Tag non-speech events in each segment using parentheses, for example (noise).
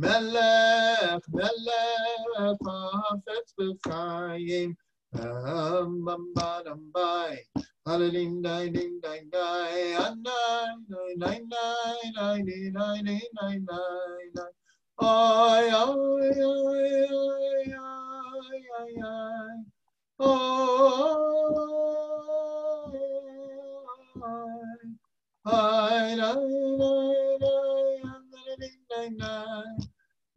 מלך, מלך, חפץ בחיים. Nine, nine, nine, nine, nine, nine, nine.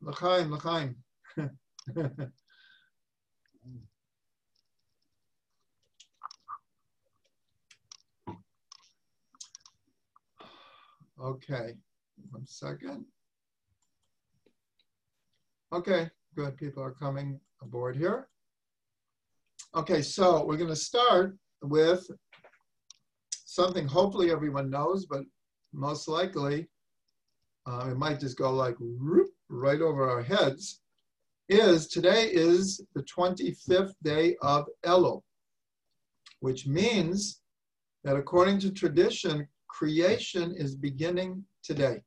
l'chaim, l'chaim. Okay, one second. Okay, good. People are coming aboard here. Okay, so we're going to start with something hopefully everyone knows, but most likely uh, it might just go like whoop, right over our heads. Is today is the 25th day of Elul, which means that according to tradition, creation is beginning today.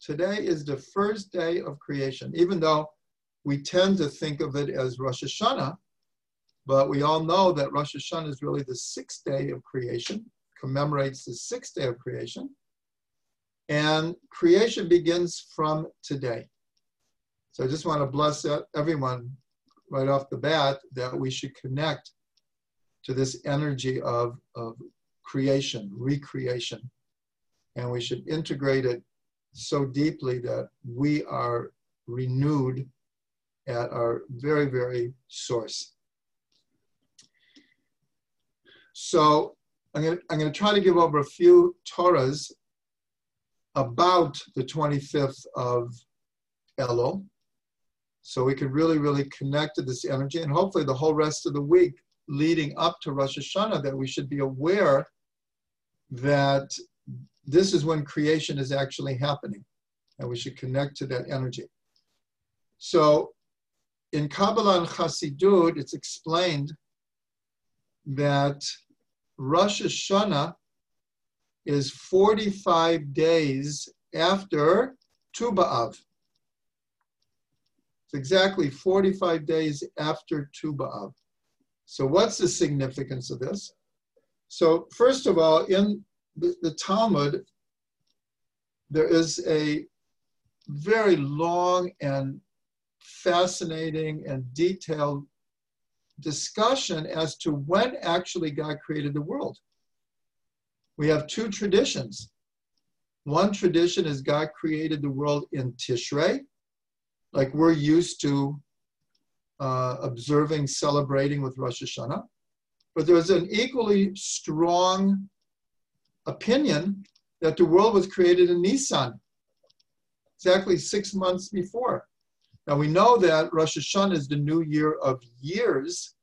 Today is the first day of creation, even though we tend to think of it as Rosh Hashanah, but we all know that Rosh Hashanah is really the sixth day of creation, commemorates the sixth day of creation. And creation begins from today. So I just want to bless everyone right off the bat that we should connect to this energy of, of creation, recreation. And we should integrate it so deeply that we are renewed at our very, very source. So I'm going to, I'm going to try to give over a few Torahs about the 25th of Elul. So we can really, really connect to this energy and hopefully the whole rest of the week leading up to Rosh Hashanah that we should be aware that this is when creation is actually happening, and we should connect to that energy. So, in Kabbalah and Chassidut, it's explained that Rosh Hashanah is 45 days after Tu B'Av. It's exactly 45 days after Tu B'Av. So what's the significance of this? So first of all, in the, the Talmud, there is a very long and fascinating and detailed discussion as to when actually God created the world. We have two traditions. One tradition is God created the world in Tishrei, like we're used to uh, observing, celebrating with Rosh Hashanah. But there's an equally strong opinion that the world was created in Nisan, exactly six months before. Now we know that Rosh Hashanah is the new year of years,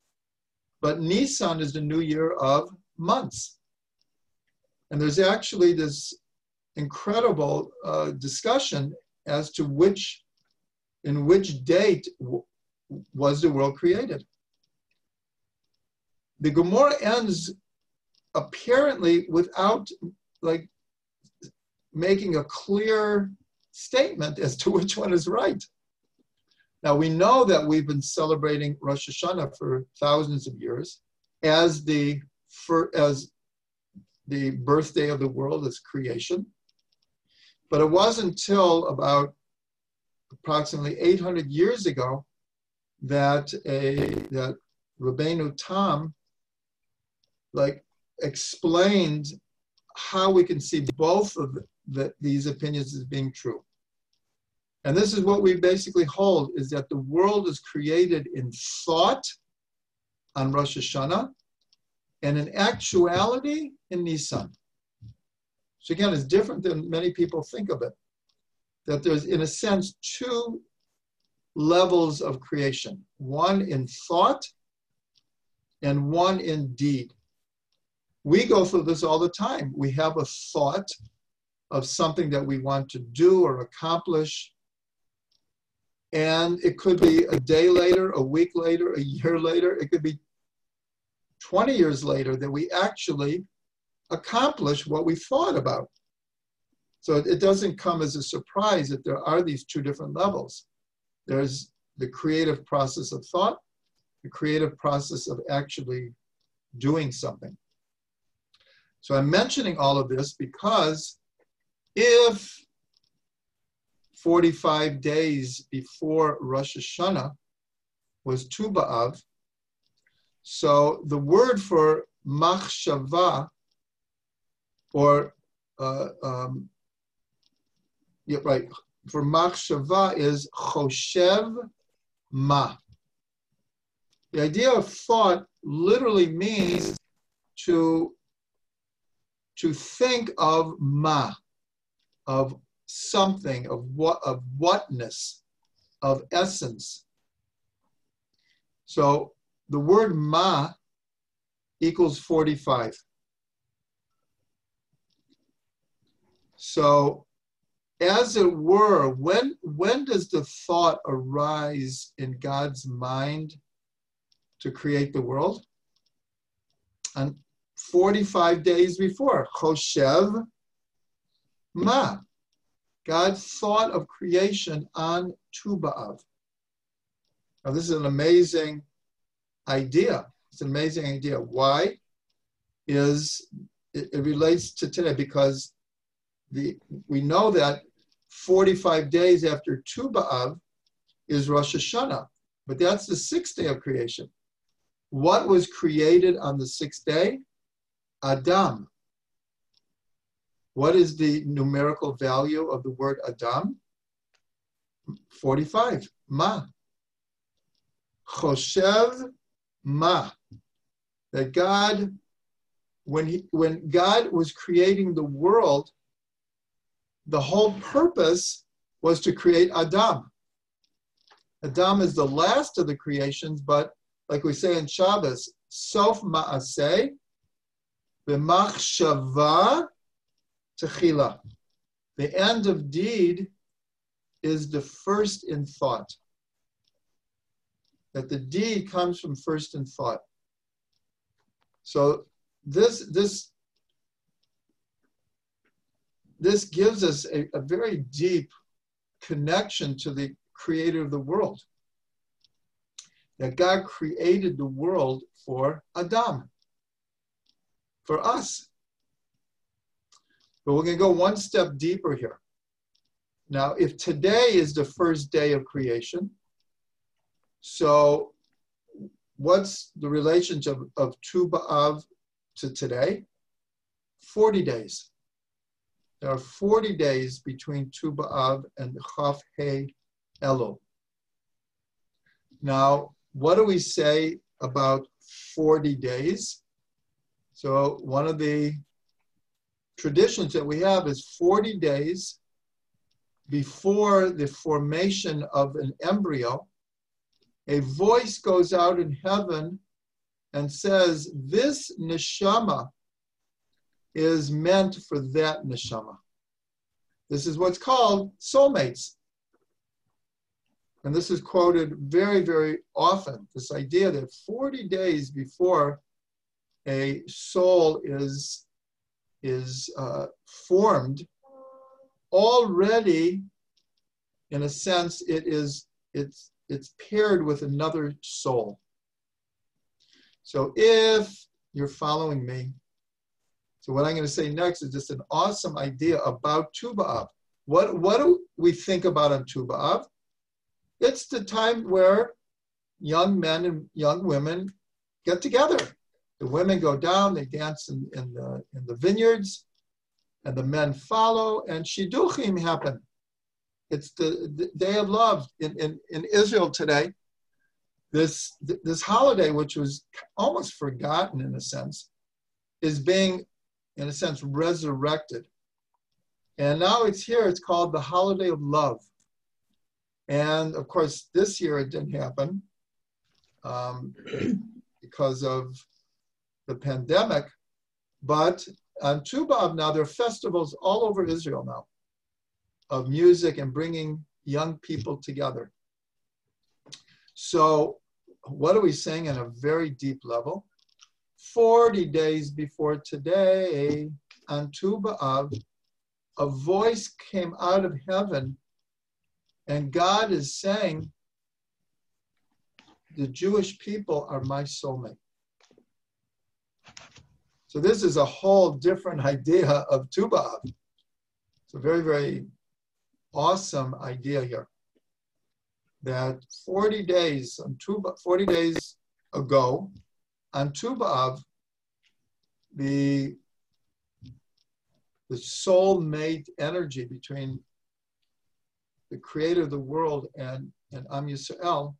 but Nisan is the new year of months. And there's actually this incredible uh, discussion as to which, in which date was the world created the Gemara ends apparently without like making a clear statement as to which one is right. Now we know that we've been celebrating Rosh Hashanah for thousands of years as the for, as the birthday of the world as creation. But it wasn't until about approximately 800 years ago that a that Rabbeinu Tam like explained how we can see both of the, these opinions as being true. And this is what we basically hold is that the world is created in thought on Rosh Hashanah and in actuality in Nisan. So again, it's different than many people think of it. that there's, in a sense, two levels of creation one in thought and one in deed. We go through this all the time. We have a thought of something that we want to do or accomplish. And it could be a day later, a week later, a year later, it could be 20 years later that we actually accomplish what we thought about. So it doesn't come as a surprise that there are these two different levels. There's the creative process of thought, the creative process of actually doing something. So I'm mentioning all of this because if 45 days before Rosh Hashanah was Tu B'Av, so the word for machshava, or uh, um, yeah, right, for machshava is choshev ma. The idea of thought literally means to, to think of ma, of something, of what of whatness, of essence. So the word ma equals 45. So as it were, when when does the thought arise in God's mind to create the world? And 45 days before, Choshev Ma. God thought of creation on Tu B'Av. Now, this is an amazing idea. It's an amazing idea. Why? Is it, it relates to today because the we know that 45 days after Tu B'Av is Rosh Hashanah, but that's the sixth day of creation. What was created on the sixth day? Adam. What is the numerical value of the word Adam? 45. Ma. Choshev ma. That God, when, he, when God was creating the world, the whole purpose was to create Adam. Adam is the last of the creations, but like we say in Shabbos, Sof Ma'aseh, B'machshava Techila. The end of deed is the first in thought. That the deed comes from first in thought. So this this this gives us a, a very deep connection to the creator of the world. That God created the world for Adam, for us. But we're going to go one step deeper here. Now, if today is the first day of creation, so what's the relationship of, Tu B'Av to today? 40 days. There are 40 days between Tu B'Av and Chaf He Elul. Now, what do we say about 40 days? So one of the traditions that we have is 40 days before the formation of an embryo, a voice goes out in heaven and says, This neshama is meant for that neshama. This is what's called soulmates. And this is quoted very, very often this idea that 40 days before a soul is, is uh, formed, already, in a sense, it is it's, it's paired with another soul. So if you're following me, so what I'm going to say next is just an awesome idea about Tu B'Av. What, what do we think about on Tu B'Av? It's the time where young men and young women get together. The women go down, they dance in, in, the, in the vineyards, and the men follow, and Shidduchim happen. It's the, the day of love in, in, in Israel today. This, this holiday, which was almost forgotten in a sense, is being in a sense, resurrected. And now it's here, it's called the Holiday of Love. And of course, this year it didn't happen um, (clears throat) because of the pandemic. But on Tu B'Av now, there are festivals all over Israel now of music and bringing young people together. So, what are we saying on a very deep level? 40 days before today, on Tu B'Av, a voice came out of heaven, and God is saying, The Jewish people are my soulmate. So, this is a whole different (laughs) idea of Tu B'Av. It's a very, very awesome idea here that 40 days, on Tu, 40 days ago, on Tu B'Av, the, the soul-mate energy between the creator of the world and, and Am Yisrael,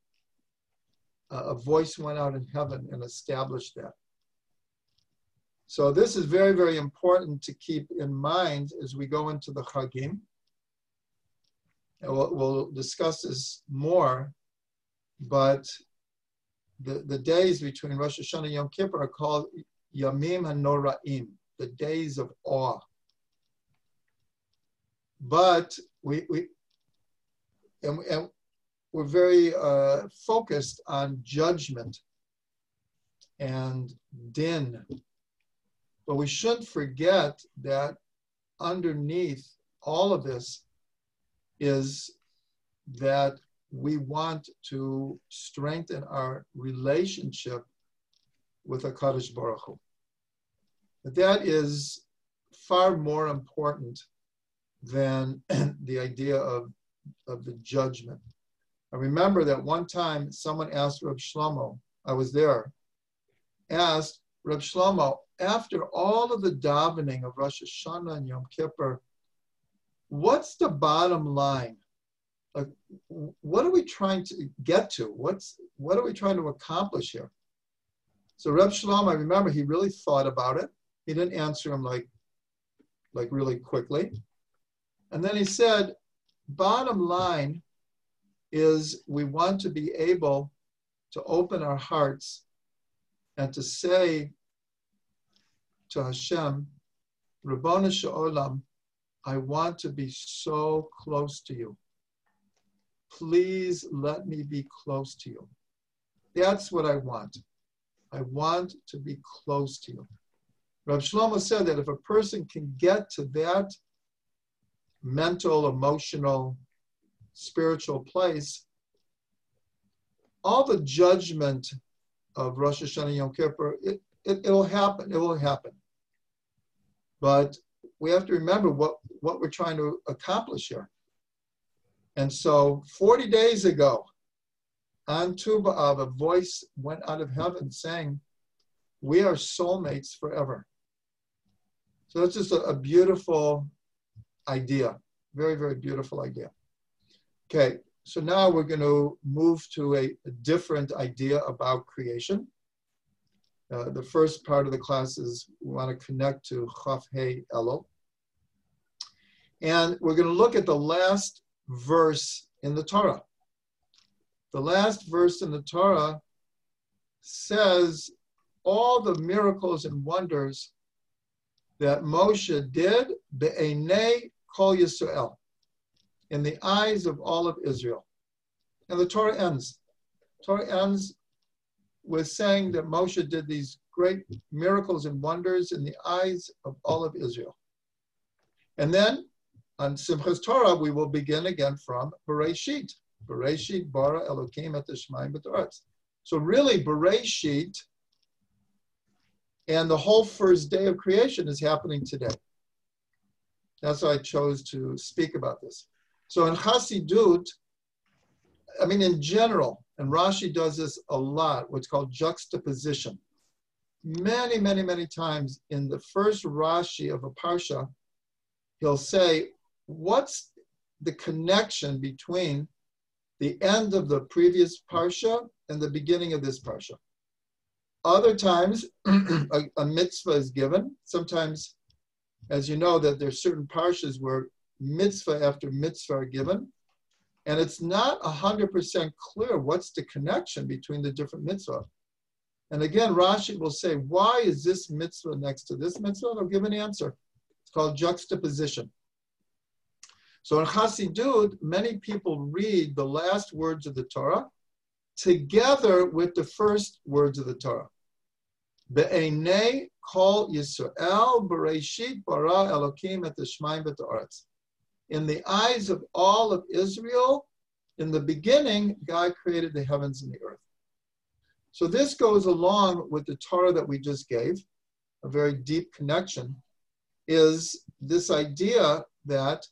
uh, a voice went out in heaven and established that. So this is very, very important to keep in mind as we go into the Chagim. And we'll, we'll discuss this more, but the, the days between Rosh Hashanah and Yom Kippur are called Yamim HaNoraim, the days of awe. But we, we and, and we're very uh, focused on judgment and din. But we shouldn't forget that underneath all of this is that we want to strengthen our relationship with HaKadosh Baruch Hu. That is far more important than (clears throat) the idea of, of the judgment. I remember that one time someone asked Reb Shlomo, I was there, asked Reb Shlomo, after all of the davening of Rosh Hashanah and Yom Kippur, what's the bottom line? Like, what are we trying to get to? What's what are we trying to accomplish here? So Reb Shlomo, I remember he really thought about it. He didn't answer him like, like really quickly. And then he said, bottom line is we want to be able to open our hearts and to say to Hashem, Rabbana Sha'olam, I want to be so close to you. Please let me be close to you. That's what I want. I want to be close to you. Rav Shlomo said that if a person can get to that mental, emotional, spiritual place, all the judgment of Rosh Hashanah Yom Kippur, it, it, it'll happen. It will happen. But we have to remember what, what we're trying to accomplish here. And so 40 days ago, on Tu B'Av, a voice went out of heaven saying, We are soulmates forever. So that's just a, a beautiful idea. Very, very beautiful idea. Okay, so now we're going to move to a, a different idea about creation. Uh, the first part of the class is we want to connect to Chaf Elul. And we're going to look at the last verse in the Torah. The last verse in the Torah says all the miracles and wonders that Moshe did be'enei kol Yisrael, in the eyes of all of Israel. And the Torah ends. Torah ends with saying that Moshe did these great miracles and wonders in the eyes of all of Israel. And then on Simchas Torah, we will begin again from Bereshit. Bereshit bara Elokim et Shemaim b'toretz. So really, Bereshit and the whole first day of creation is happening today. That's why I chose to speak about this. So in Chassidut, I mean, in general, and Rashi does this a lot, what's called juxtaposition. Many, many, many times in the first Rashi of a Parsha, he'll say, what's the connection between the end of the previous parsha and the beginning of this parsha? Other times, (clears throat) a, a, mitzvah is given. Sometimes, as you know, that there's certain parshas where mitzvah after mitzvah are given, and it's not 100% clear what's the connection between the different mitzvah. And again, Rashi will say, why is this mitzvah next to this mitzvah? They'll give an answer. It's called juxtaposition. So in Chassidut, many people read the last words of the Torah together with the first words of the Torah. Be'enei kol Yisrael bereshit bara Elokim et Shemaim b'ta'aretz. In the eyes of all of Israel, in the beginning, God created the heavens and the earth. So this goes along with the Torah that we just gave, a very deep connection, is this idea that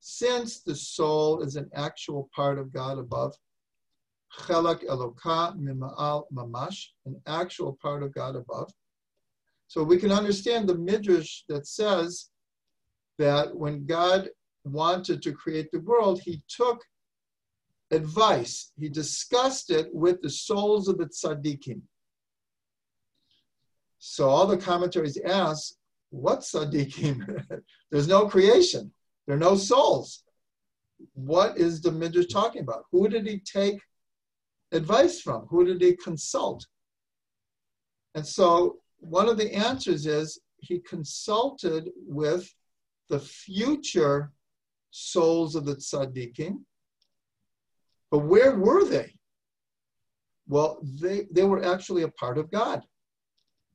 since the soul is an actual part of God above, chelak eloka mima'al mamash, an actual part of God above. So we can understand the midrash that says that when God wanted to create the world, he took advice, he discussed it with the souls of the tzaddikim. So all the commentaries ask, what tzaddikim? (laughs) There's no creation. There are no souls. What is the Midrash talking about? Who did he take advice from? Who did he consult? And so one of the answers is he consulted with the future souls of the tzaddikim. But where were they? Well, they, they were actually a part of God.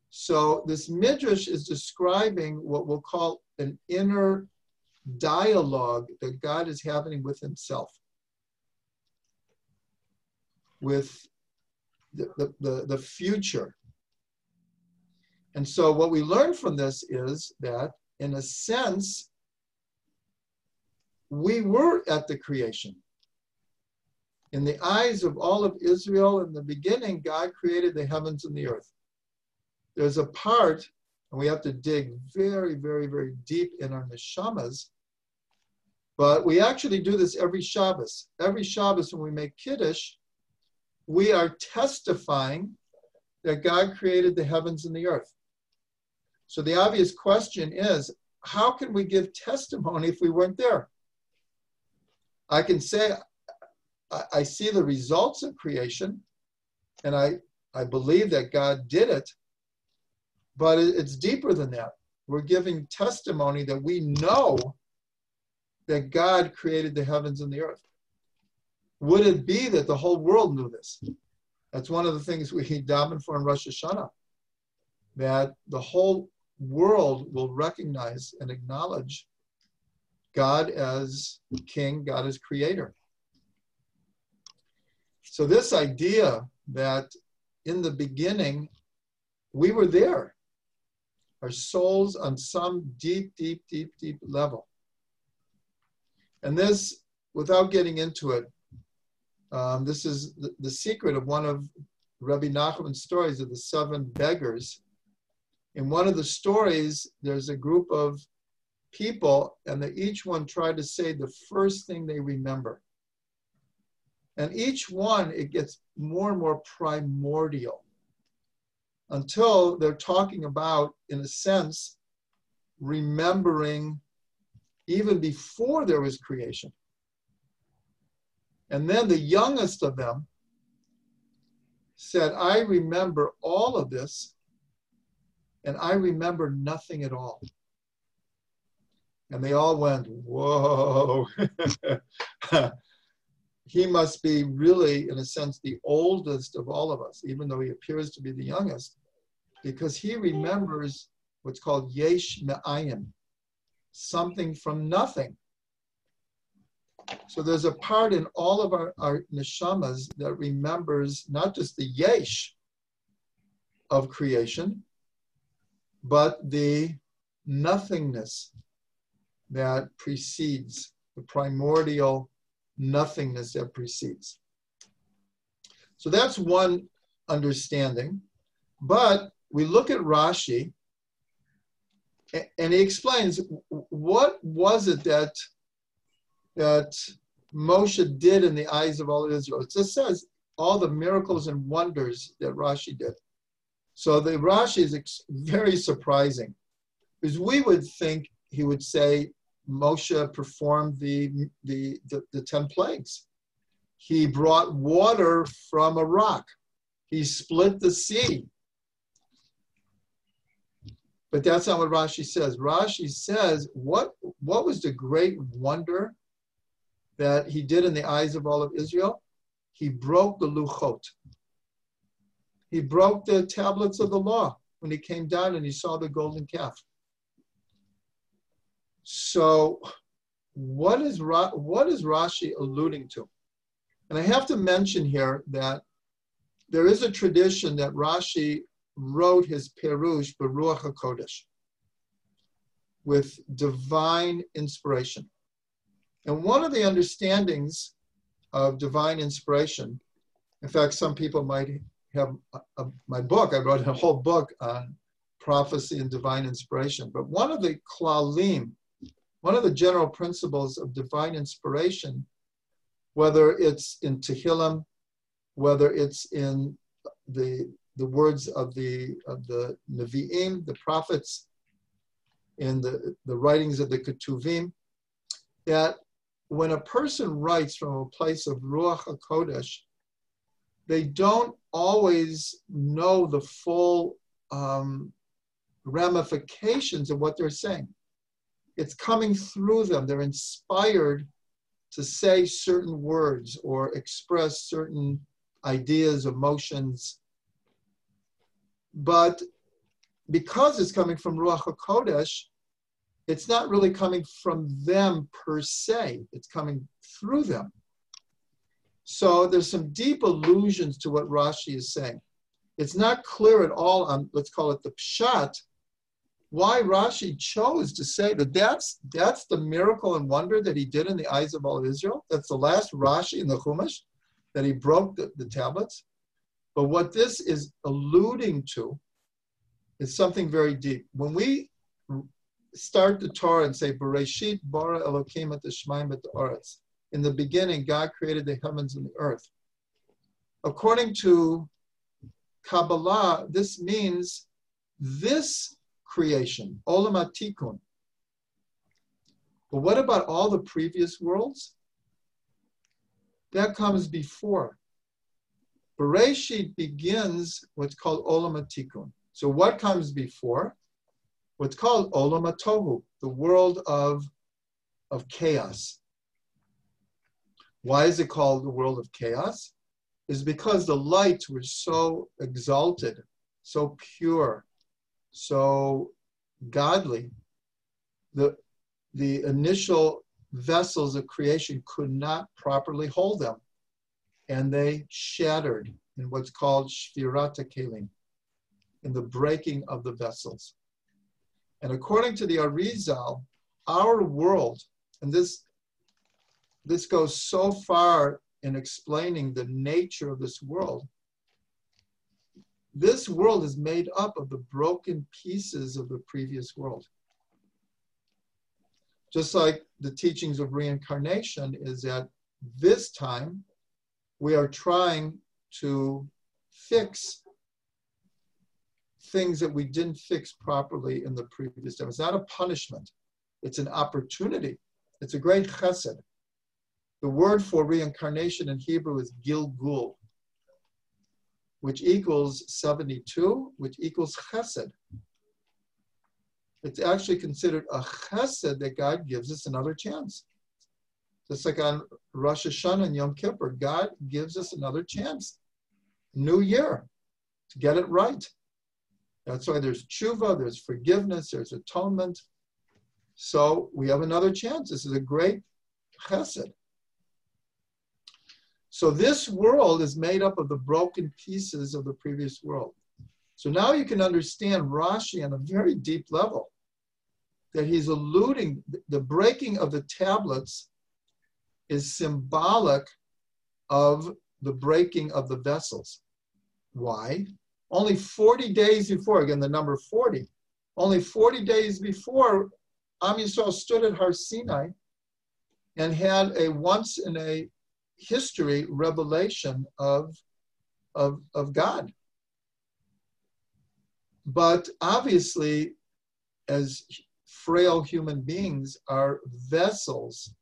So this midrash is describing what we'll call an inner dialogue that God is having with himself, with the, the, the, the future. And so what we learn from this is that in a sense, we were at the creation. In the eyes of all of Israel in the beginning, God created the heavens and the earth. There's a part, and we have to dig very, very, very deep in our neshamas, but we actually do this every Shabbos. Every Shabbos when we make Kiddush, we are testifying that God created the heavens and the earth. So the obvious question is, how can we give testimony if we weren't there? I can say, I, see the results of creation, and I, I believe that God did it, but it's deeper than that. We're giving testimony that we know that God created the heavens and the earth. Would it be that the whole world knew this? That's one of the things we (laughs) daven for in Rosh Hashanah, that the whole world will recognize and acknowledge God as king, God as creator. So, this idea that in the beginning we were there, our souls on some deep, deep, deep, deep level. And this, without getting into it, um, this is the, the, secret of one of Rabbi Nachman's stories of the seven beggars. In one of the stories, there's a group of people, and they each one tried to say the first thing they remember. And each one, it gets more and more primordial until they're talking about, in a sense, remembering even before there was creation. And then the youngest of them said, I remember all of this, and I remember nothing at all. And they all went, Whoa. (laughs) he must be really, in a sense, the oldest of all of us, even though he appears to be the youngest, because he remembers what's called Yesh Me'ayin, something from nothing. So there's a part in all of our, our neshamas that remembers not just the yesh of creation, but the nothingness that precedes, the primordial nothingness that precedes. So that's one understanding. But we look at Rashi and he explains what was it that that Moshe did in the eyes of all of Israel. It just says all the miracles and wonders that Rashi did. So the Rashi is very surprising because we would think he would say Moshe performed the, the, the, the 10 plagues. He brought water from a rock. He split the sea. But that's not what Rashi says. Rashi says, what, what was the great wonder that he did in the eyes of all of Israel? He broke the luchot. He broke the tablets of the law when he came down and he saw the golden calf. So, what is what is Rashi alluding to? And I have to mention here that there is a tradition that Rashi wrote his Perush b'Ruach HaKodesh with divine inspiration. And one of the understandings of divine inspiration, in fact, some people might have a, a, my book, I wrote a whole book on prophecy and divine inspiration. But one of the klalim, one of the general principles of divine inspiration, whether it's in Tehillim, whether it's in the the words of the of the Nevi'im, the prophets, in the, the writings of the Ketuvim, that when a person writes from a place of Ruach HaKodesh, they don't always know the full um, ramifications of what they're saying. It's coming through them. They're inspired to say certain words or express certain ideas, emotions. But because it's coming from Ruach HaKodesh, it's not really coming from them per se, it's coming through them. So there's some deep allusions to what Rashi is saying. It's not clear at all on, let's call it the pshat, why Rashi chose to say that that's, that's the miracle and wonder that he did in the eyes of all Israel. That's the last Rashi in the Chumash, that he broke the, the tablets. But what this is alluding to is something very deep. When we start the Torah and say, Bereshit bara Elokim et Shemaim et Oretz. In the beginning, God created the heavens and the earth. According to Kabbalah, this means this creation, Olam HaTikkun. But what about all the previous worlds? That comes before. Bereshit begins what's called Olam HaTikkun. So what comes before? what's called Olam Tohu, the world of, of chaos. Why is it called the world of chaos? Is because the lights were so exalted, so pure, so godly. The, the initial vessels of creation could not properly hold them, and they shattered in what's called shvirat hakelim, in the breaking of the vessels. And according to the Arizal, our world, and this, this goes so far in explaining the nature of this world, this world is made up of the broken pieces of the previous world. Just like the teachings of reincarnation is that this time we are trying to fix things that we didn't fix properly in the previous time. It's not a punishment, it's an opportunity. It's a great chesed. The word for reincarnation in Hebrew is gilgul, which equals 72, which equals chesed. It's actually considered a chesed that God gives us another chance. Just like on Rosh Hashanah and Yom Kippur, God gives us another chance. New year to get it right. That's why there's tshuva, there's forgiveness, there's atonement. So we have another chance. This is a great chesed. So this world is made up of the broken pieces of the previous world. So now you can understand Rashi on a very deep level that he's alluding the breaking of the tablets is symbolic of the breaking of the vessels. Why? Only 40 days before, again, the number 40, only 40 days before, Am Yisrael stood at Har Sinai and had a once in a history revelation of, of, of God. But obviously, as frail human beings, our vessels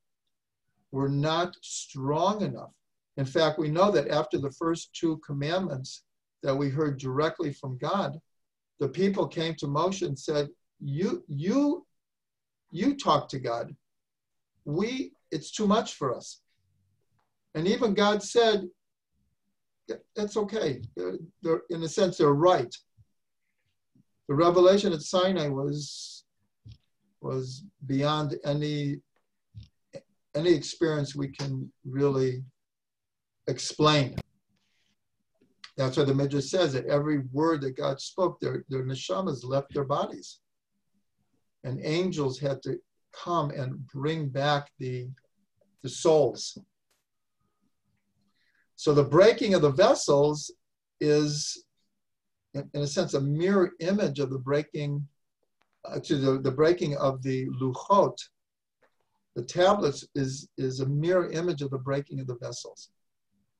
were not strong enough. In fact, we know that after the first two commandments that we heard directly from God, the people came to Moshe and said, "You, you, you talk to God. We, it's too much for us." And even God said, "That's okay. They're, they're in a sense, they're right." The revelation at Sinai was was beyond any any experience we can really explain. That's why the Midrash says that every word that God spoke, their, their neshamas left their bodies. And angels had to come and bring back the, the souls. So the breaking of the vessels is, in, in a sense, a mirror image of the breaking, uh, to the, the breaking of the luchot. The tablets is, is a mirror image of the breaking of the vessels.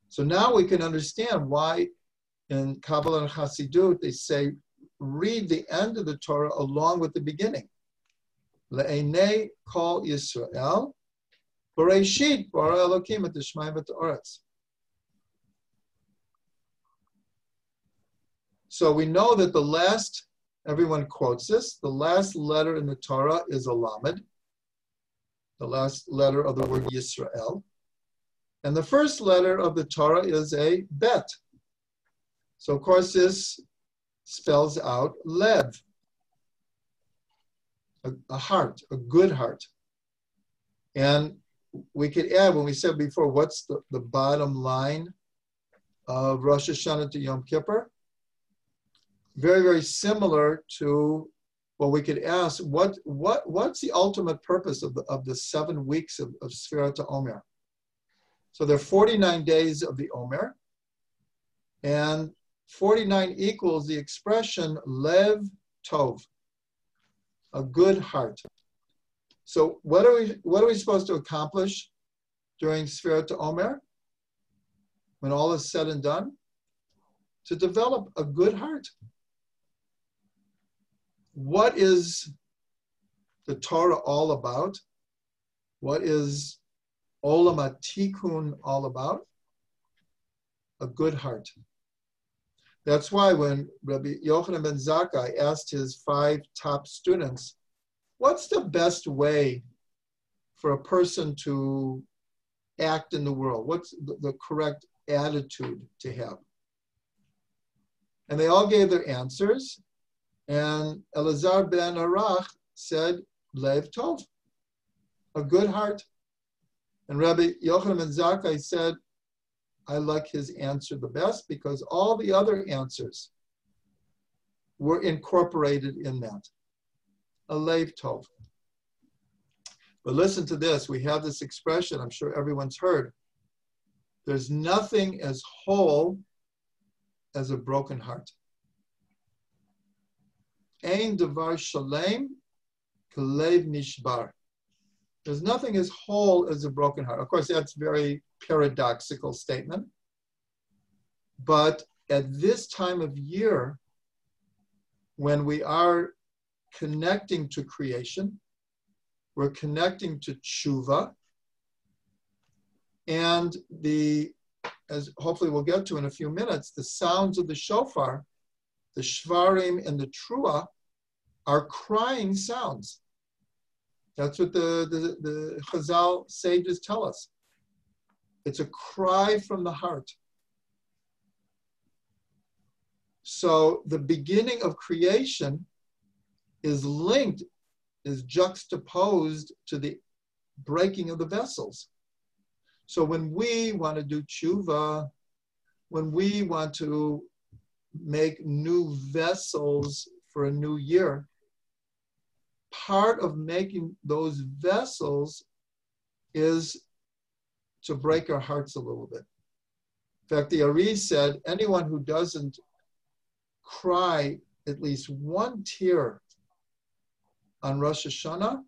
So now we can understand why in Kabbalah and Hasidut they say read the end of the Torah along with the beginning. Le'enei kol Yisrael, Bereshit bara Elokim et et So we know that the last, everyone quotes this, the last letter in the Torah is a lamed, the last letter of the word Yisrael. And the first letter of the Torah is a bet. So of course this spells out lev, a, a heart, a good heart. And we could add, when we said before, what's the, the bottom line of Rosh Hashanah to Yom Kippur? Very, very similar to what we could ask, what, what, what's the ultimate purpose of the, of the seven weeks of, of Sfirata Omer? So there are 49 days of the Omer, and 49 equals the expression Lev Tov, a good heart. So what are we what are we supposed to accomplish during Sfirat Omer? When all is said and done? To develop a good heart. What is the Torah all about? What is Olam Tikkun all about? A good heart. That's why when Rabbi Yochanan ben Zakkai asked his five top students, what's the best way for a person to act in the world? What's the correct attitude to have? And they all gave their answers. And Elazar ben Arach said, Lev Tov, a good heart. And Rabbi Yochanan ben Zakkai said, I like his answer the best because all the other answers were incorporated in that. A lev tov. But listen to this. We have this expression I'm sure everyone's heard. There's nothing as whole as a broken heart. Ein devar shalem kalev nishbar. There's nothing as whole as a broken heart. Of course, that's very paradoxical statement. But at this time of year, when we are connecting to creation, we're connecting to tshuva, and the, as hopefully we'll get to in a few minutes, the sounds of the shofar, the shvarim and the trua, are crying sounds. That's what the, the, the Chazal sages tell us. It's a cry from the heart. So the beginning of creation is linked, is juxtaposed to the breaking of the vessels. So when we want to do tshuva, when we want to make new vessels for a new year, part of making those vessels is to break our hearts a little bit. In fact, the Ari said anyone who doesn't cry at least one tear on Rosh Hashanah,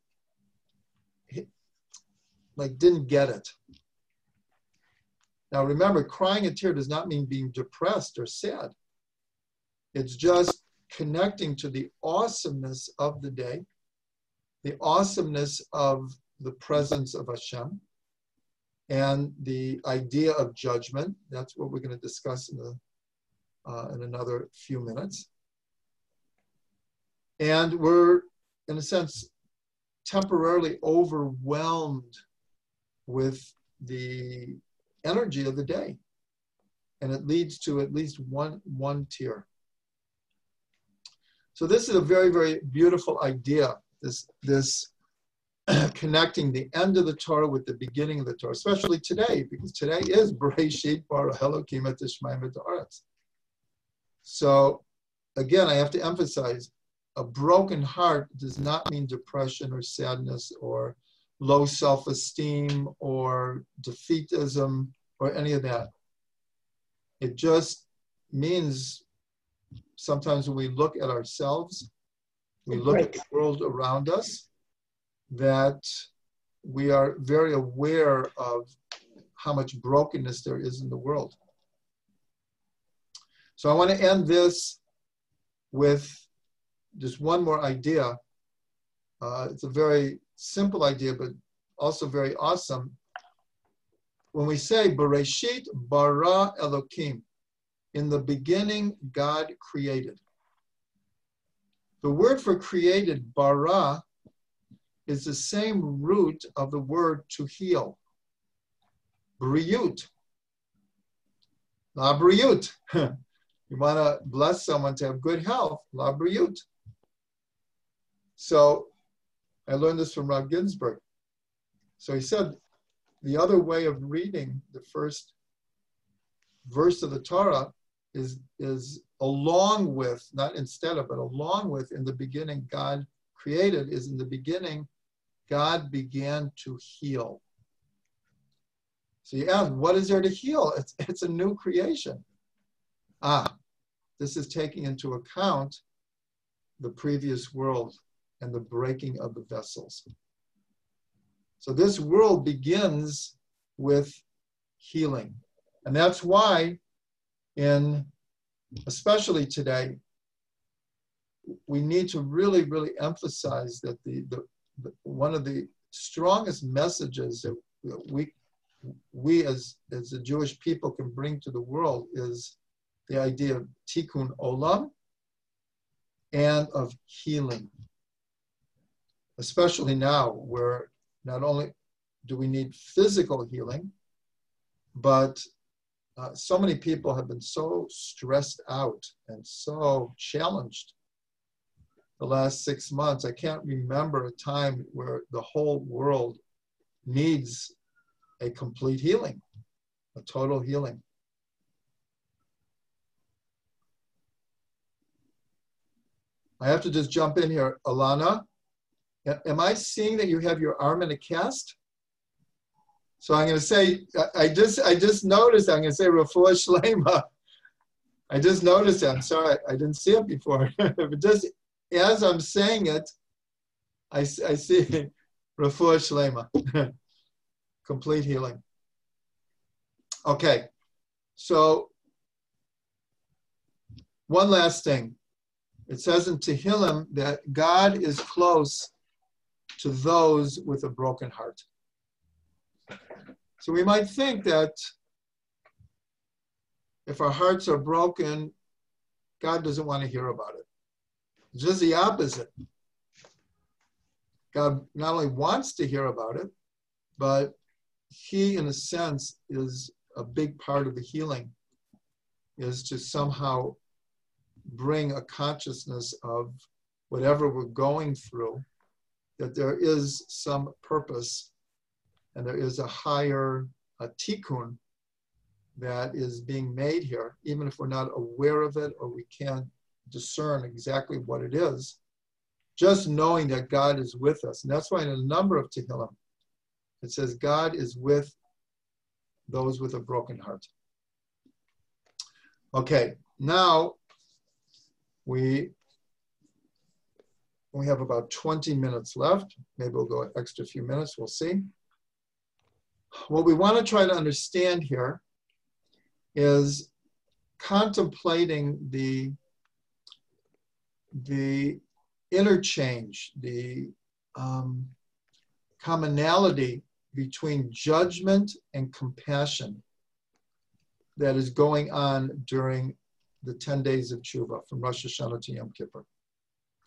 like didn't get it. Now remember, crying a tear does not mean being depressed or sad. It's just connecting to the awesomeness of the day the awesomeness of the presence of Hashem and the idea of judgment. That's what we're going to discuss in, the, uh, in another few minutes. And we're, in a sense, temporarily overwhelmed with the energy of the day. And it leads to at least one, one tear. So this is a very, very beautiful idea, this, this (clears throat) connecting the end of the Torah with the beginning of the Torah, especially today, because today is (laughs) Bereshit Bara Elokim et Haaretz. So again, I have to emphasize, a broken heart does not mean depression or sadness or low self-esteem or defeatism or any of that. It just means sometimes when we look at ourselves, we look at the world around us, that we are very aware of how much brokenness there is in the world. So I want to end this with just one more idea. Uh, it's a very simple idea, but also very awesome. When we say Bereshit bara Elokim, in the beginning God created. The word for created, bara, is the same root of the word to heal. Briut. La briut. (laughs) you want to bless someone to have good health. La briut. So I learned this from Rav Ginsburgh. So he said the other way of reading the first verse of the Torah is, is along with, not instead of, but along with, in the beginning, God created, is in the beginning, God began to heal. So you ask, what is there to heal? It's, (laughs) it's a new creation. Ah, this is taking into account the previous world and the breaking of the vessels. So this world begins with healing. And that's why in, especially today, we need to really, really emphasize that the, the, the one of the strongest messages that we, we as, as the Jewish people can bring to the world is the idea of tikkun olam and of healing especially now where not only do we need physical healing, but uh, so many people have been so stressed out and so challenged the last six months. I can't remember a time where the whole world needs a complete healing, a total healing. I have to just jump in here. Alana, Am I seeing that you have your arm in a cast? So I'm going to say, I just, I just noticed, I'm going to say Refuah (laughs) Shlema. I just noticed that. I'm sorry, I didn't see it before. (laughs) but just as I'm saying it, I, I see (laughs) Refuah Shlema. Complete healing. Okay, so one last thing. It says in Tehillim that God is close to those with a broken heart. So we might think that if our hearts are broken, God doesn't want to hear about it. It's just the opposite. God not only wants to hear about it, but he, in a sense, is a big part of the healing, is to somehow bring a consciousness of whatever we're going through that there is some purpose and there is a higher a tikkun that is being made here, even if we're not aware of it or we can't discern exactly what it is, just knowing that God is with us. And that's why in a number of Tehillim, it says God is with those with a broken heart. Okay, now we we have about 20 minutes left. Maybe we'll go an extra few minutes, we'll see. What we want to try to understand here is contemplating the, the interchange, the um, commonality between judgment and compassion that is going on during the 10 days of Tshuva from Rosh Hashanah to Yom Kippur.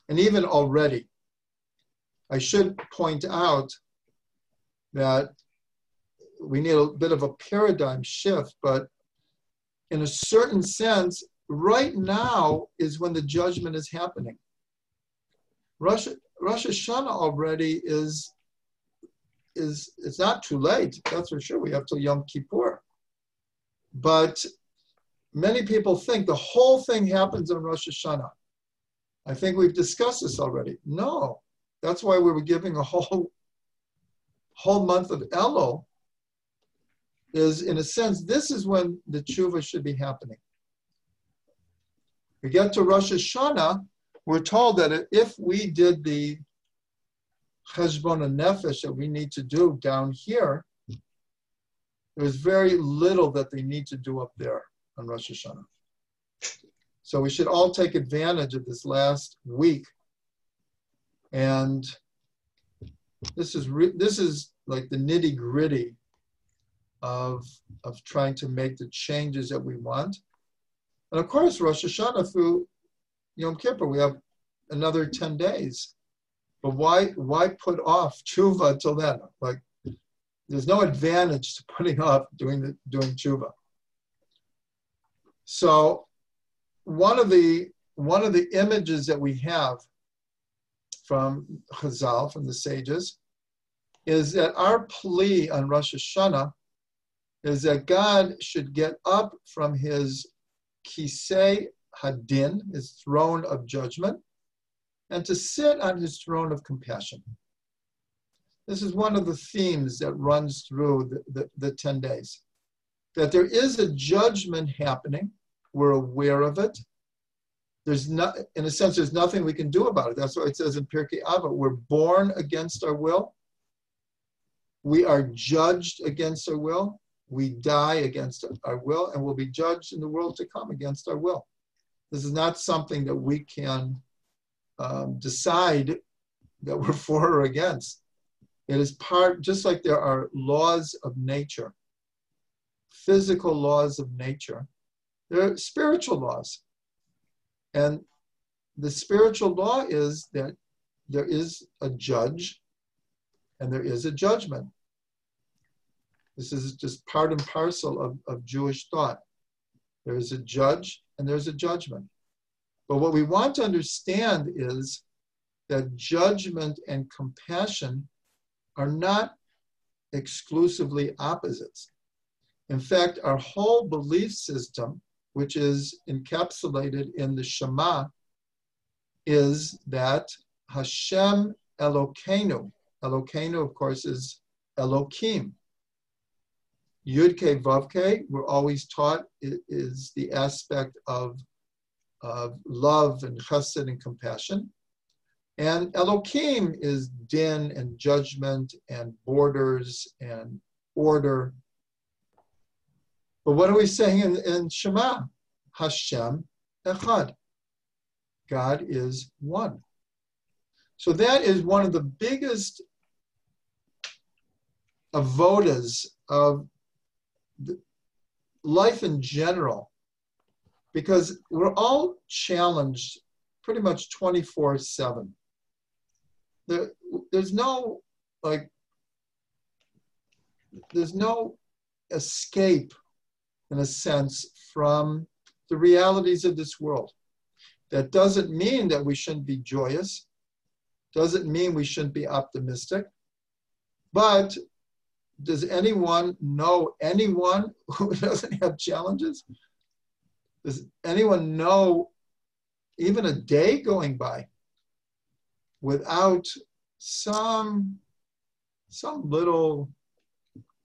And even already, I should point out that we need a bit of a paradigm shift, but in a certain sense, right now is when the judgment is happening. Rosh, Rosh Hashanah already is, is, it's not too late, that's for sure. We have till Yom Kippur. But many people think the whole thing happens on Rosh Hashanah. I think we've discussed this already. No, that's why we were giving a whole whole month of Elul. Is in a sense, this is when the tshuva should be happening. We get to Rosh Hashanah, we're told that if we did the cheshbon nefesh that we need to do down here, there's very little that they need to do up there on Rosh Hashanah. So we should all take advantage of this last week. And this is re- this is like the nitty gritty of of trying to make the changes that we want. And of course, Rosh Hashanah through Yom Kippur, we have another 10 days. But why why put off tshuva till then? Like there's no advantage to putting off doing the doing tshuva. So one of the one of the images that we have from Chazal, from the sages, is that our plea on Rosh Hashanah is that God should get up from his kisei hadin, his throne of judgment, and to sit on his throne of compassion. This is one of the themes that runs through the, the, the 10 days. That there is a judgment happening, we're aware of it. There's not, in a sense, there's nothing we can do about it. That's why it says in Pirkei Avot, we're born against our will. We are judged against our will. We die against our will, and will be judged in the world to come against our will. This is not something that we can um, decide that we're (laughs) for or against. It is part, just like there are laws of nature, physical laws of nature, there are spiritual laws. And the spiritual law is that there is a judge and there is a judgment. This is just part and parcel of, of Jewish thought. There is a judge and there's a judgment. But what we want to understand is that judgment and compassion are not exclusively opposites. In fact, our whole belief system, which is encapsulated in the Shema, is that Hashem Elokeinu, Elokeinu, of course, is Elokim. Yud Vavke, we're always taught, is the aspect of, of love and chesed and compassion. And Elohim is din and judgment and borders and order. But what are we saying in, in Shema? Hashem Echad. God is one. So that is one of the biggest avodas of life in general, because we're all challenged pretty much 24 7 there, there's no like there's no escape in a sense from the realities of this world. That doesn't mean that we shouldn't be joyous doesn't mean we shouldn't be optimistic but does anyone know anyone who (laughs) doesn't have challenges does anyone know even a day going by without some some little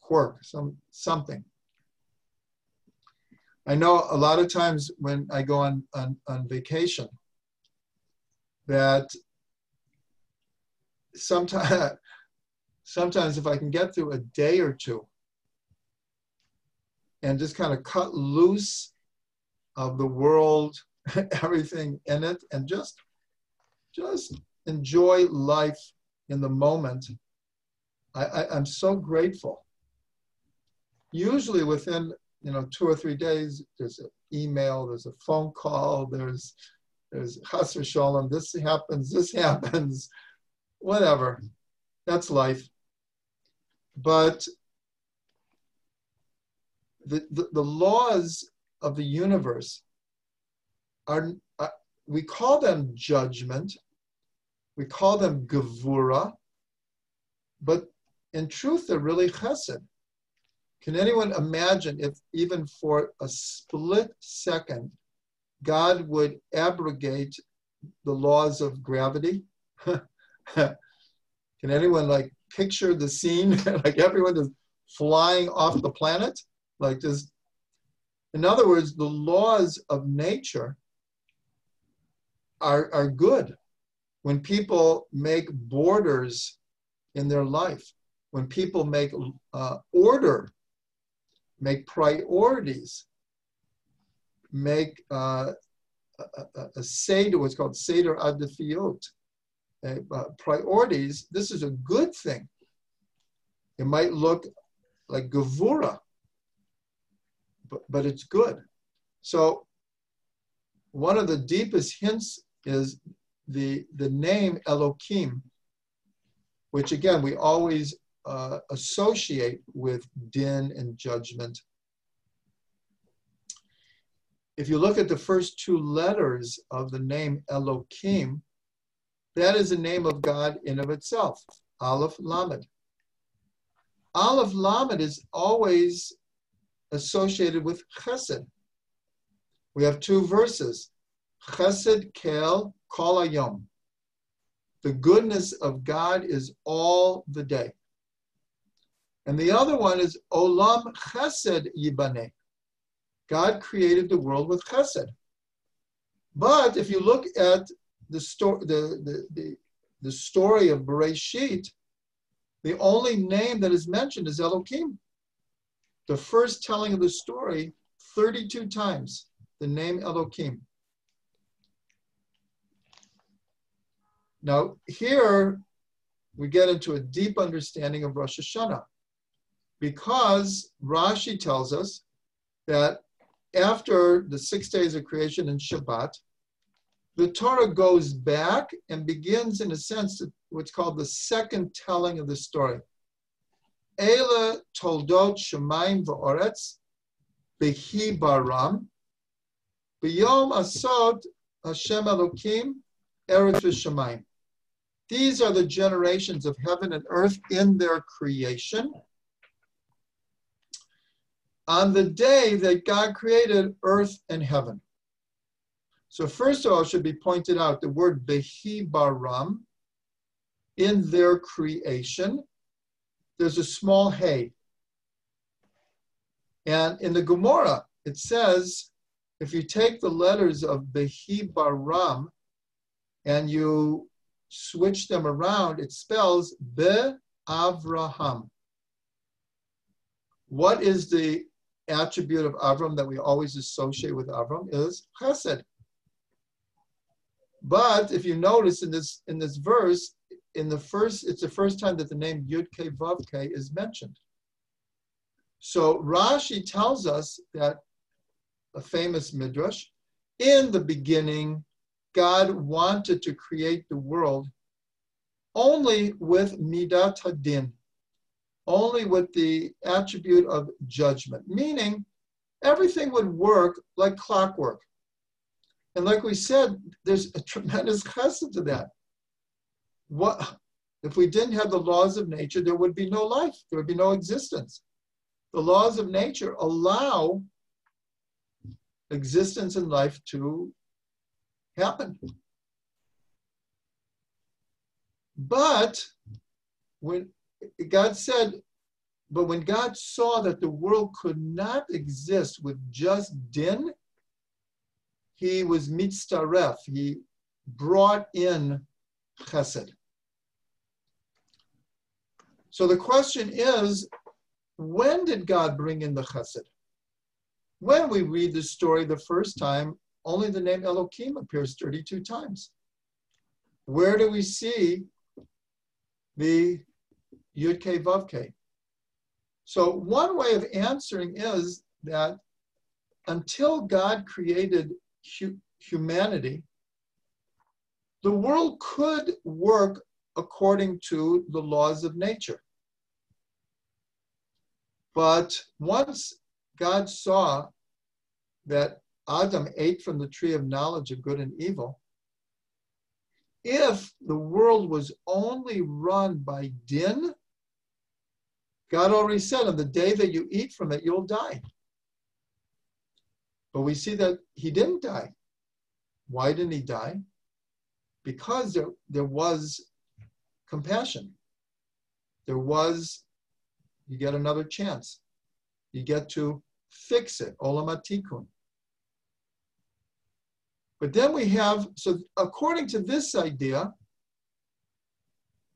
quirk, some something. I know a lot of times when I go on, on, on vacation that sometimes sometimes if I can get through a day or two and just kind of cut loose of the world, (laughs) everything in it, and just just enjoy life in the moment, I, I, I'm so grateful. Usually within you know two or three days, there's an email, there's a phone call, there's there's chas shalom, this happens, this (laughs) happens, whatever. That's life. But the, the, the laws of the universe are, uh, we call them judgment, we call them gevura, but in truth, they're really chesed. Can anyone imagine if even for a split second, God would abrogate the laws of gravity? (laughs) Can anyone like picture the scene? (laughs) like everyone is flying off the planet? Like this. In other words, the laws of nature are, are good. When people make borders in their life, when people make uh, order, make priorities, make uh, a, a, a seder, what's called seder adifiyot, uh, priorities, this is a good thing. It might look like gevura, but, but it's good. So one of the deepest hints is the, the name Elohim, which again, we always uh, associate with din and judgment. If you look at the first two letters of the name Elohim, that is the name of God in of itself, Aleph Lamed. Aleph Lamed is always associated with chesed. We have two verses, chesed kel kol ayom. The goodness of God is all the day. And the other one is olam chesed yibane. God created the world with chesed. But if you look at the, sto- the, the, the, the story of Bereshit, the only name that is mentioned is Elohim. The first telling of the story, 32 times, the name Elohim. Now, here we get into a deep understanding of Rosh Hashanah because Rashi tells us that after the six days of creation and Shabbat, the Torah goes back and begins, in a sense, what's called the second telling of the story. Ela toldot shemaim va'oretz behi baram b'yom asod Hashem Elokim eretz v'shemayim. These are the generations of heaven and earth in their creation. On the day that God created earth and heaven. So first of all, it should be pointed out the word Behi Baram in their creation. There's a small hay. And in the Gemara, it says, if you take the letters of Behi Baram and you switch them around, it spells Be Avraham. What is the attribute of Avram that we always associate with Avram is chesed. But if you notice in this in this verse, in the first, it's the first time that the name Yud Ke Vav Ke is mentioned. So Rashi tells us that a famous midrash, in the beginning, God wanted to create the world only with midat hadin, only with the attribute of judgment, meaning everything would work like clockwork. And like we said, there's a tremendous chesed to that. What if we didn't have the laws of nature, there would be no life, there would be no existence. The laws of nature allow existence and life to happen. But when God said, but when God saw that the world could not exist with just din, he was mitzaref. He brought in chesed. So the question is, when did God bring in the chesed? When we read the story the first time, only the name Elohim appears 32 times. Where do we see the Yud K Vav K. So one way of answering is that until God created hu- humanity, the world could work according to the laws of nature. But once God saw that Adam ate from the tree of knowledge of good and evil, if the world was only run by din, God already said, on the day that you eat from it, you'll die. But we see that he didn't die. Why didn't he die? Because there, there was compassion. There was, you get another chance. You get to fix it, Olam HaTikkun. But then we have, so according to this idea,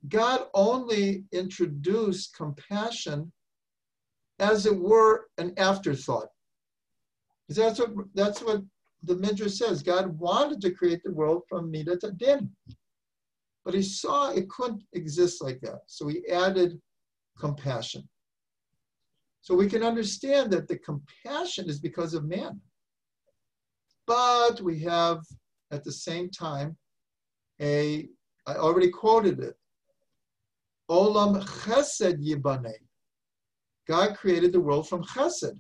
God only introduced compassion as it were an afterthought. That's what, that's what the Midrash says. God wanted to create the world from Midat HaDin. But he saw it couldn't exist like that. So he added compassion. So we can understand that the compassion is because of man. But we have at the same time a, I already quoted it, Olam Chesed Yibane. God created the world from Chesed.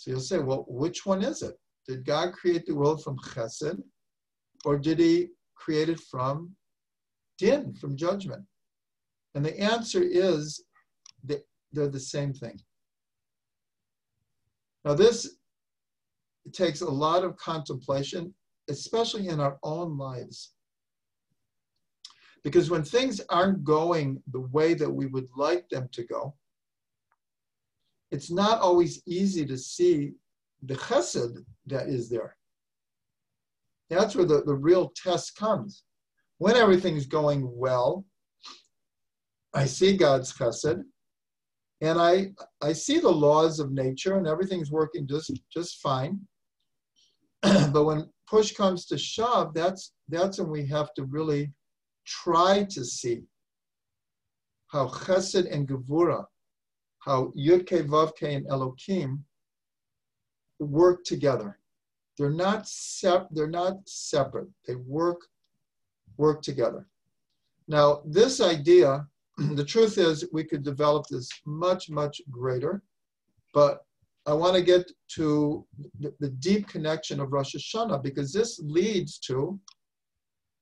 So you'll say, well, which one is it? Did God create the world from Chesed, or did He create it from Din, from judgment? And the answer is that they're the same thing. Now, this takes a lot of contemplation, especially in our own lives. Because when things aren't going the way that we would like them to go, it's not always easy to see the chesed that is there. That's where the, the real test comes. When everything's going well, I see God's chesed, and I, I see the laws of nature and everything's working just, just fine. (clears throat) but when push comes to shove, that's, that's when we have to really try to see how chesed and gevura, how yudke, vavke, and elokim work together. They're not sep- they're not separate. They work work together. Now, this idea, (clears throat) the truth is, we could develop this much much greater, but I want to get to the, the deep connection of Rosh Hashanah because this leads to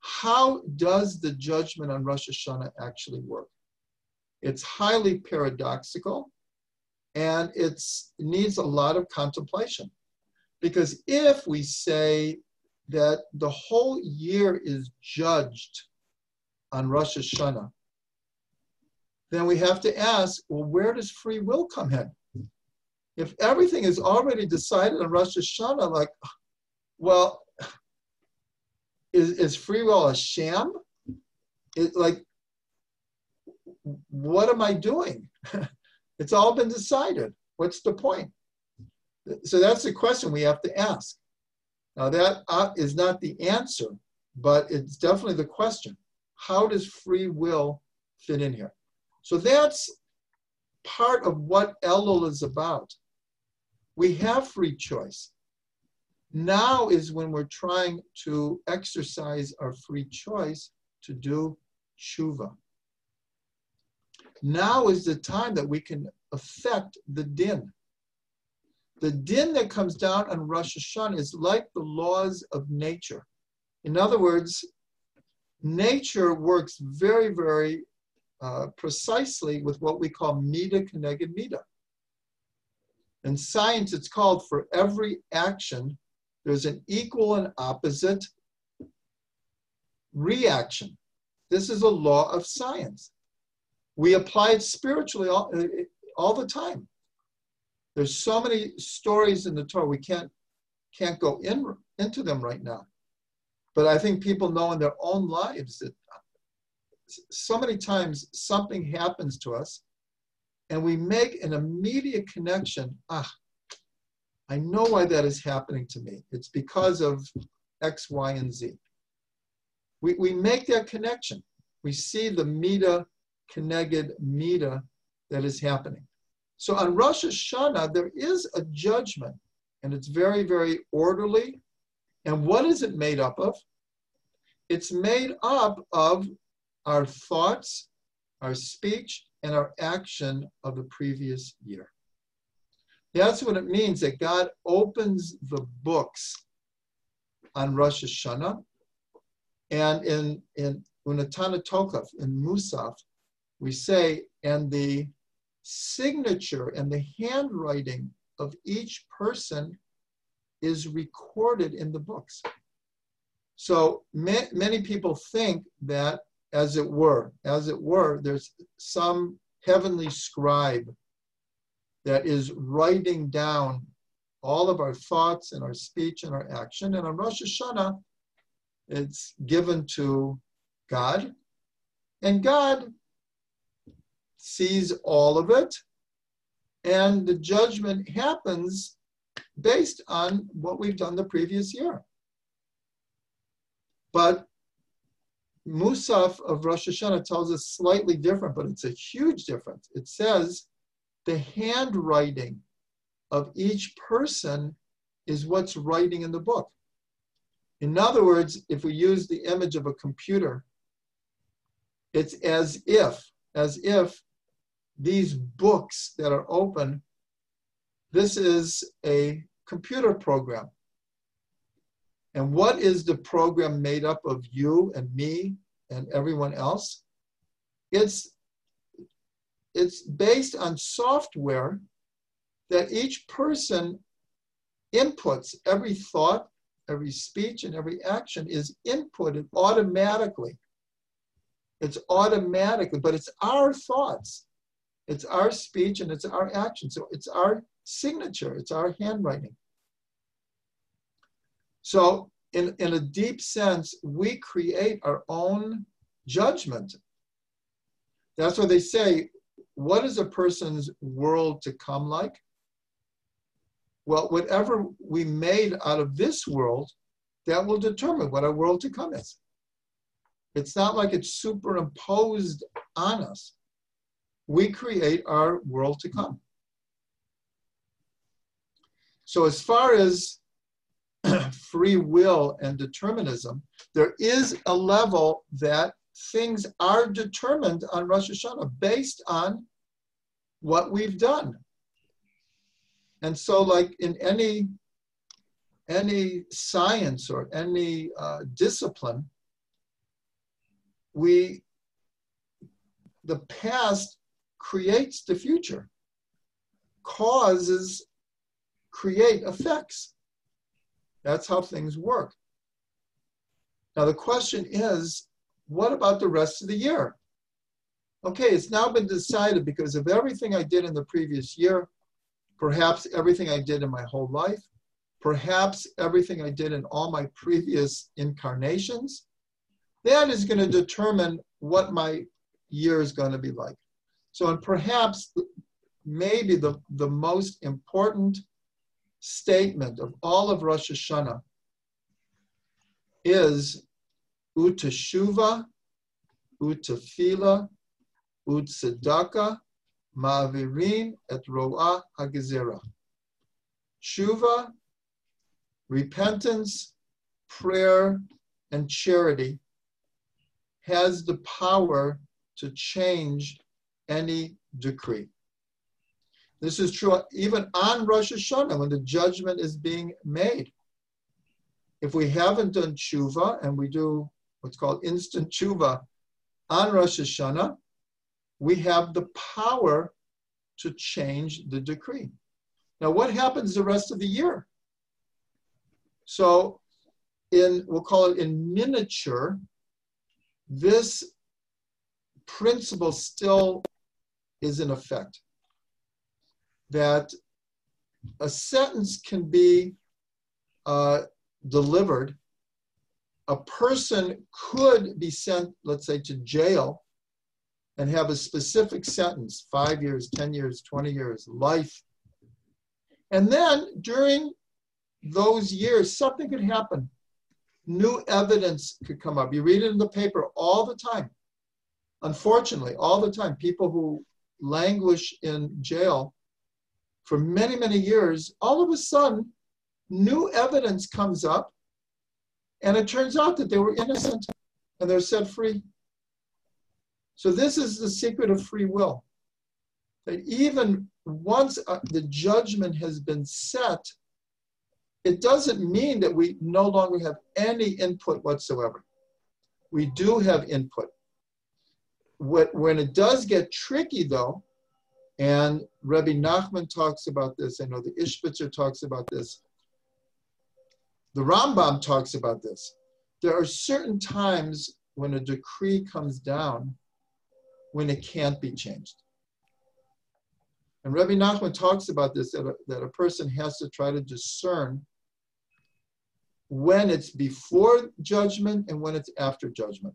how does the judgment on Rosh Hashanah actually work? It's highly paradoxical and it needs a lot of contemplation. Because if we say that the whole year is judged on Rosh Hashanah, then we have to ask, well, where does free will come in? If everything is already decided on Rosh Hashanah, like, well, is, is free will a sham? It, like, what am I doing? (laughs) it's all been decided. What's the point? So that's the question we have to ask. Now, that uh, is not the answer, but it's definitely the question. How does free will fit in here? So that's part of what Elul is about. We have free choice. Now is when we're trying to exercise our free choice to do tshuva. Now is the time that we can affect the din. The din that comes down on Rosh Hashanah is like the laws of nature. In other words, nature works very, very uh, precisely with what we call mida keneged mida. In science, it's called for every action, there's an equal and opposite reaction. This is a law of science. We apply it spiritually all, all the time. There's so many stories in the Torah we can't can't go in into them right now. But I think people know in their own lives that so many times something happens to us and we make an immediate connection. Ah, I know why that is happening to me. It's because of X, Y, and Z. We, we make that connection. we see the Mida Keneged Mida that is happening. So on Rosh Hashanah, there is a judgment, and it's very, very orderly. And what is it made up of? It's made up of our thoughts, our speech, and our action of the previous year. That's what it means that God opens the books on Rosh Hashanah. And in, in Unetaneh in Musaf, we say, and the signature and the handwriting of each person is recorded in the books. So ma- many people think that, as it were, as it were, there's some heavenly scribe that is writing down all of our thoughts and our speech and our action. And on Rosh Hashanah, it's given to God. And God sees all of it. And the judgment happens based on what we've done the previous year. But Musaf of Rosh Hashanah tells us slightly different, but it's a huge difference. It says the handwriting of each person is what's writing in the book. In other words, if we use the image of a computer, it's as if, as if these books that are open, this is a computer program. And what is the program made up of you and me and everyone else? It's, it's based on software that each person inputs. Every thought, every speech, and every action is inputted automatically. It's automatically, but it's our thoughts, it's our speech, and it's our action. So it's our signature, it's our handwriting. So, in, in a deep sense, we create our own judgment. That's what they say. What is a person's world to come like? Well, whatever we made out of this world, that will determine what our world to come is. It's not like it's superimposed on us. We create our world to come. So, as far as (clears throat) free will and determinism, there is a level that things are determined on Rosh Hashanah based on what we've done. And so, like in any any science or any uh, discipline, we the past creates the future. Causes create effects. That's how things work. Now, the question is what about the rest of the year? Okay, it's now been decided because of everything I did in the previous year, perhaps everything I did in my whole life, perhaps everything I did in all my previous incarnations. That is going to determine what my year is going to be like. So, and perhaps maybe the, the most important statement of all of Rosh Hashanah is uteshuva, utefila, utsedaka, ma'avirin et roa hagezera. Shuva, repentance, prayer, and charity has the power to change any decree. This is true even on Rosh Hashanah when the judgment is being made. If we haven't done tshuva and we do what's called instant tshuva on Rosh Hashanah, we have the power to change the decree. Now, what happens the rest of the year? So, in we'll call it in miniature, this principle still is in effect that a sentence can be uh, delivered. A person could be sent, let's say, to jail and have a specific sentence five years, 10 years, 20 years, life. And then during those years, something could happen. New evidence could come up. You read it in the paper all the time. Unfortunately, all the time, people who languish in jail for many, many years, all of a sudden, new evidence comes up, and it turns out that they were innocent and they're set free. So, this is the secret of free will. That even once uh, the judgment has been set, it doesn't mean that we no longer have any input whatsoever. We do have input. When it does get tricky, though, and Rabbi Nachman talks about this, I know the Ishbitzer talks about this, the Rambam talks about this. There are certain times when a decree comes down when it can't be changed. And Rabbi Nachman talks about this that a, that a person has to try to discern when it's before judgment and when it's after judgment.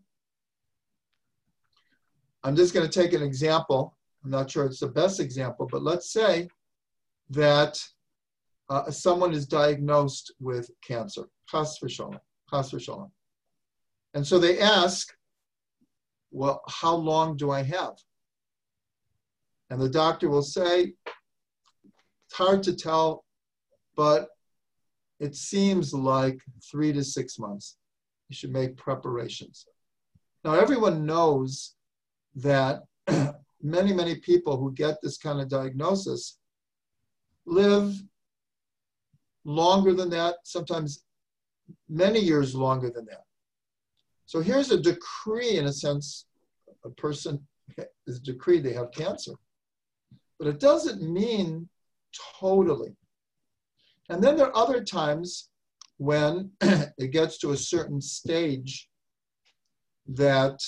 I'm just going to take an example. I'm not sure it's the best example, but let's say that uh, someone is diagnosed with cancer, chas v'sholem, And so they ask, well, how long do I have? And the doctor will say, it's hard to tell, but it seems like three to six months. You should make preparations. Now, everyone knows that (clears throat) many, many people who get this kind of diagnosis live longer than that, sometimes many years longer than that. So here's a decree, in a sense, a person is decreed they have cancer. But it doesn't mean totally. And then there are other times when (clears throat) it gets to a certain stage that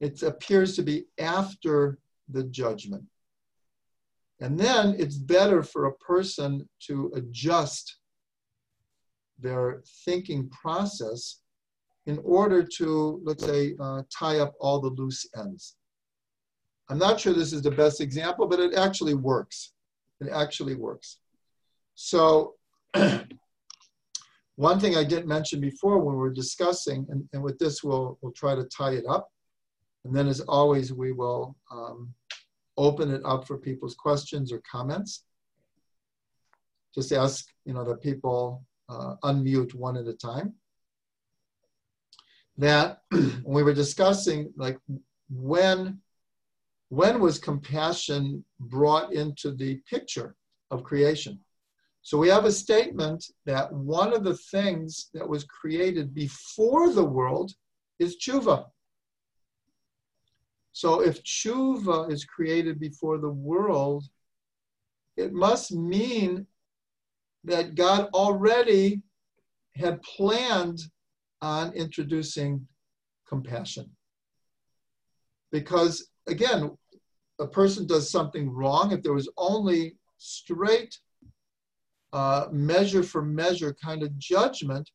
it appears to be after the judgment. And then it's better for a person to adjust their thinking process in order to, let's say, uh, tie up all the loose ends. I'm not sure this is the best example, but it actually works. It actually works. So (clears throat) one thing I didn't mention before when we were discussing, and, and with this we'll, we'll try to tie it up. And then as always, we will um, open it up for people's questions or comments. Just ask, you know, that people uh, unmute one at a time. That (clears throat) we were discussing, like, when when was compassion brought into the picture of creation? So we have a statement that one of the things that was created before the world is tshuva. So if tshuva is created before the world, it must mean that God already had planned on introducing compassion. Because again, a person does something wrong, if there was only straight uh, measure for measure kind of judgment,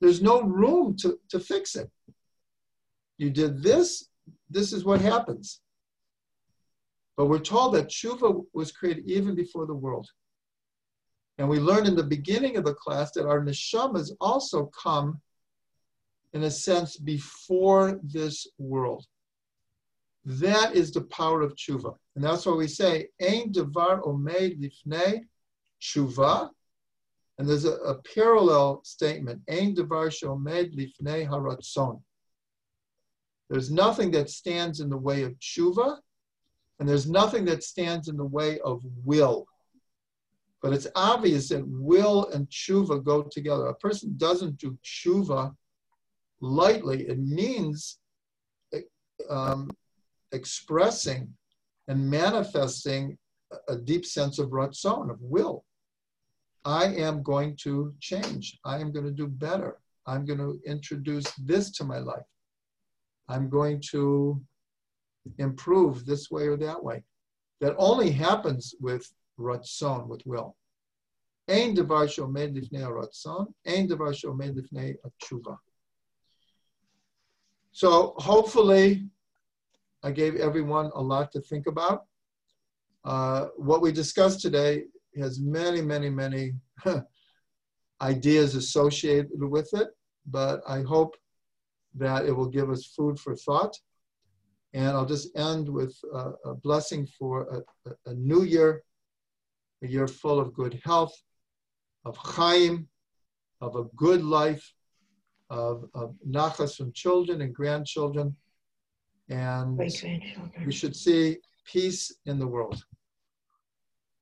there's no room to, to fix it. You did this, this is what happens. But we're told that tshuva was created even before the world. And we learned in the beginning of the class that our neshamas also come, in a sense, before this world. That is the power of tshuva. And that's why we say, Ein devar omed lifnei tshuva. And there's a, a parallel statement, Ein devar shomed lifnei haratzon. There's nothing that stands in the way of tshuva, and there's nothing that stands in the way of will. But it's obvious that will and tshuva go together. A person doesn't do tshuva lightly. It means um, expressing and manifesting a deep sense of ratzon, of will. I am going to change. I am going to do better. I'm going to introduce this to my life. I'm going to improve this way or that way. That only happens with ratzon, with will. Ein devar shomed lifnei ratzon, ein devar shomed lifnei tshuva. So hopefully I gave everyone a lot to think about. Uh, what we discussed today has many, many, many (laughs) ideas associated with it, but I hope that it will give us food for thought. And I'll just end with a, a blessing for a, a, a new year, a year full of good health, of chaim, of a good life, of, of nachas from children and grandchildren. And we should see peace in the world.